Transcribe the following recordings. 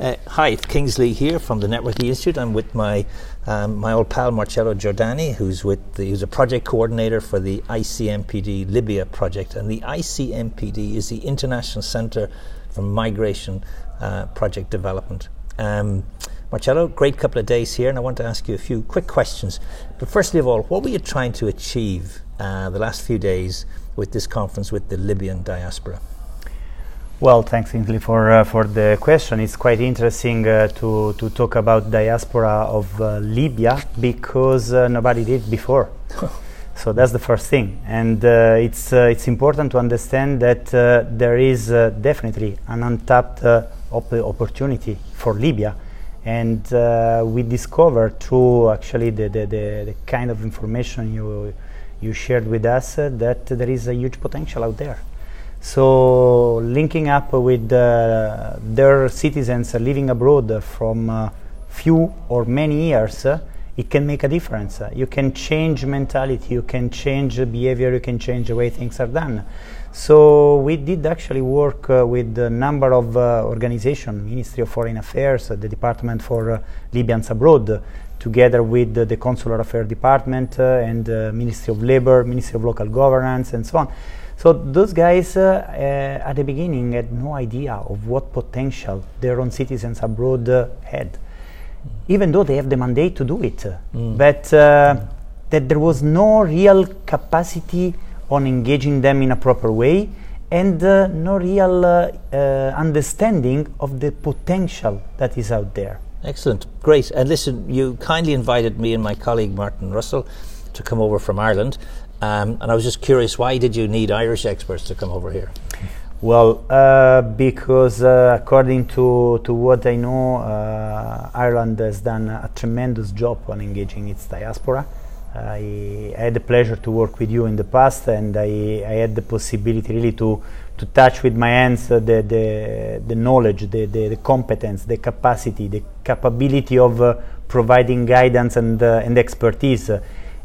Uh, hi, it's Kingsley here from the Network Institute. I'm with my um, my old pal Marcello Giordani, who's with the, who's a project coordinator for the ICMPD Libya project, and the ICMPD is the International Centre for Migration uh, Project Development. Um, Marcello, great couple of days here, and I want to ask you a few quick questions. But firstly of all, what were you trying to achieve uh, the last few days with this conference with the Libyan diaspora? Well, thanks, Ainsley, for uh, for the question. It's quite interesting uh, to to talk about diaspora of uh, Libya because uh, nobody did before. so that's the first thing, and uh, it's uh, it's important to understand that there is definitely an untapped op- opportunity for Libya, and we discovered through actually the, the, the, the kind of information you you shared with us that there is a huge potential out there. So linking up with uh, their citizens living abroad from uh, few or many years, uh, it can make a difference. You can change mentality, you can change behavior, you can change the way things are done. So we did actually work uh, with a number of uh, organizations, Ministry of Foreign Affairs, uh, the Department for Libyans Abroad, together with the Consular Affairs Department and Ministry of Labor, Ministry of Local Governance, and so on so those guys uh, uh, at the beginning had no idea of what potential their own citizens abroad uh, had, even though they have the mandate to do it. Mm. But mm. that there was no real capacity on engaging them in a proper way and uh, no real uh, uh, understanding of the potential that is out there. Excellent, great. And listen, you kindly invited me and my colleague Martin Russell to come over from Ireland. Um, and I was just curious, why did you need Irish experts to come over here? Well, uh, because uh, according to, to what I know, uh, Ireland has done a tremendous job on engaging its diaspora. I, had the pleasure to work with you in the past, and I, I had the possibility really to, to touch with my hands the, the, the knowledge, the, the, the, competence, the capacity, the capability of uh, providing guidance and, uh, and expertise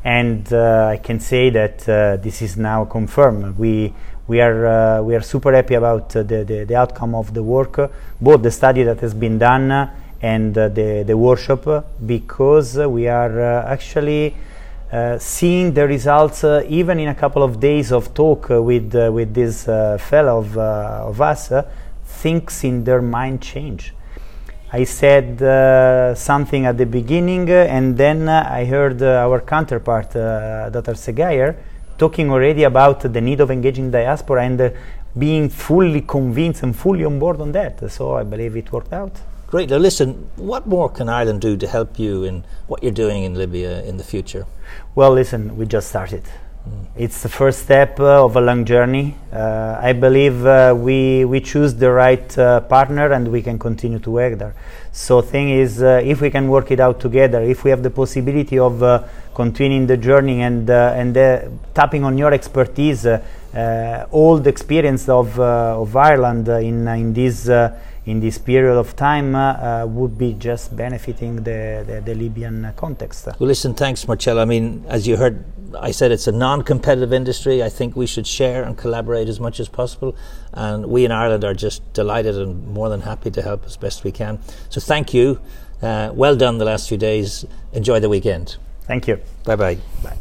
and uh, I can say that uh, this is now confirmed. We we are uh, we are super happy about the, the, the outcome of the work, both the study that has been done and the the workshop, because we are actually. Uh, seeing the results uh, even in a couple of days of talk uh, with with this fellow of, of us things in their mind change I said uh, something at the beginning, uh, and then uh, I heard uh, our counterpart, uh, Dr. Segayer, talking already about the need of engaging diaspora and uh, being fully convinced and fully on board on that. So I believe it worked out. Great. Now, listen, what more can Ireland do to help you in what you're doing in Libya in the future? Well, listen, we just started. It's the first step uh, of a long journey. Uh, I believe uh, we we choose the right uh, partner and we can continue to work there. So thing is, uh, if we can work it out together, if we have the possibility of uh, continuing the journey and and tapping on your expertise, all the experience of of Ireland in in this in this period of time uh, uh, would be just benefiting the, the, the, Libyan context. Well, listen, thanks, Marcello. I mean, as you heard, I said it's a non competitive industry. I think we should share and collaborate as much as possible. And we in Ireland are just delighted and more than happy to help as best we can. So thank you. Uh, well done the last few days. Enjoy the weekend. Thank you. Bye-bye. Bye.